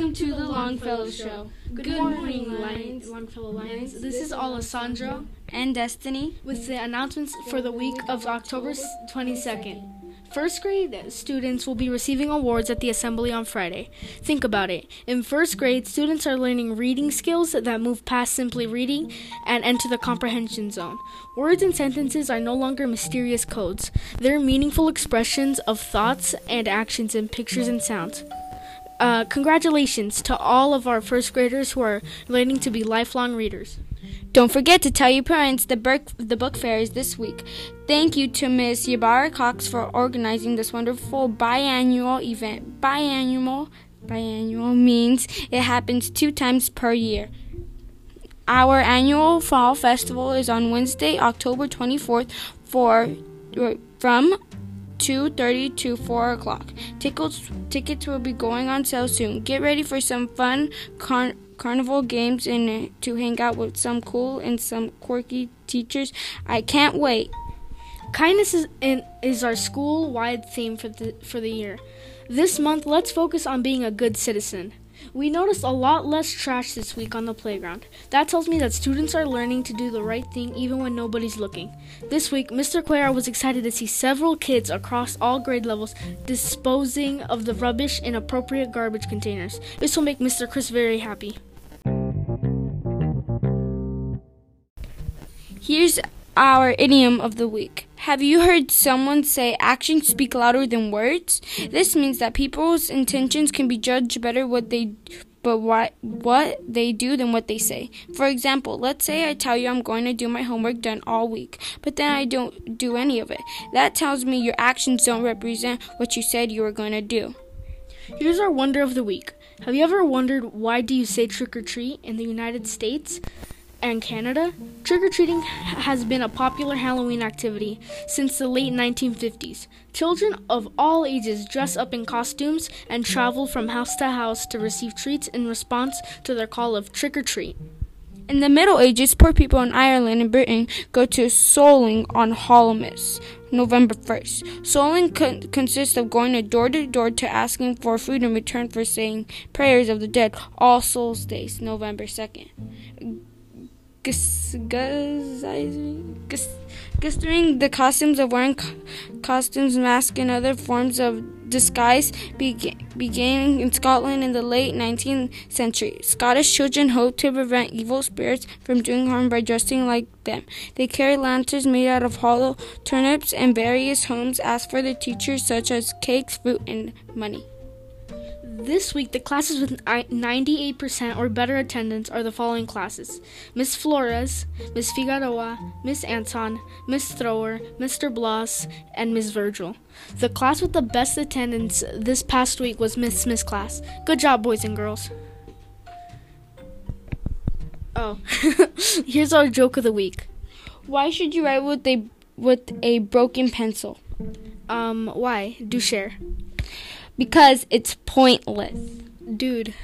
Welcome to the Longfellow Show. Good morning, Lions, Longfellow Lions. This is Alessandro and Destiny with the announcements for the week of October 22nd. First grade students will be receiving awards at the assembly on Friday. Think about it. In first grade, students are learning reading skills that move past simply reading and enter the comprehension zone. Words and sentences are no longer mysterious codes, they're meaningful expressions of thoughts and actions in pictures and sounds. Uh, congratulations to all of our first graders who are learning to be lifelong readers. Don't forget to tell your parents the the book fair is this week. Thank you to Miss Yabara Cox for organizing this wonderful biannual event. Biannual, biannual means it happens two times per year. Our annual fall festival is on Wednesday, October 24th for from 2.30 to 4 o'clock. Tickets, tickets will be going on sale soon. Get ready for some fun car- carnival games and to hang out with some cool and some quirky teachers. I can't wait. Kindness is, in, is our school-wide theme for the, for the year. This month, let's focus on being a good citizen. We noticed a lot less trash this week on the playground. That tells me that students are learning to do the right thing even when nobody's looking. This week, Mr. Cuellar was excited to see several kids across all grade levels disposing of the rubbish in appropriate garbage containers. This will make Mr. Chris very happy. Here's our idiom of the week. Have you heard someone say actions speak louder than words? This means that people's intentions can be judged better what they but what what they do than what they say. For example, let's say I tell you I'm going to do my homework done all week, but then I don't do any of it. That tells me your actions don't represent what you said you were going to do. Here's our wonder of the week. Have you ever wondered why do you say trick or treat in the United States? And Canada, trick or treating has been a popular Halloween activity since the late 1950s. Children of all ages dress up in costumes and travel from house to house to receive treats in response to their call of trick or treat. In the Middle Ages, poor people in Ireland and Britain go to Souling on Hallowmas, November 1st. Souling con- consists of going door to door to asking for food in return for saying prayers of the dead. All Souls Days, November 2nd Gustering the costumes of wearing costumes, masks, and other forms of disguise began in Scotland in the late 19th century. Scottish children hoped to prevent evil spirits from doing harm by dressing like them. They carried lanterns made out of hollow turnips, and various homes asked for the teachers, such as cakes, fruit, and money. This week, the classes with 98% or better attendance are the following classes Miss Flores, Miss Figueroa, Miss Anton, Miss Thrower, Mr. Bloss, and Miss Virgil. The class with the best attendance this past week was Miss Smith's class. Good job, boys and girls. Oh, here's our joke of the week. Why should you write with a with a broken pencil? Um, why? Do share because it's pointless. Dude,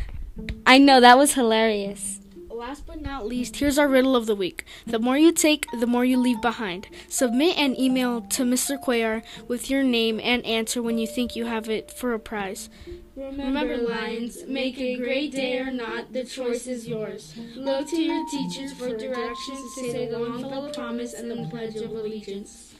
I know that was hilarious. Last but not least, here's our riddle of the week. The more you take, the more you leave behind. Submit an email to Mr. Cuellar with your name and answer when you think you have it for a prize. Remember, Lions, make a great day or not, the choice is yours. Look to your teachers for directions to say the Longfellow Promise and the Pledge of Allegiance.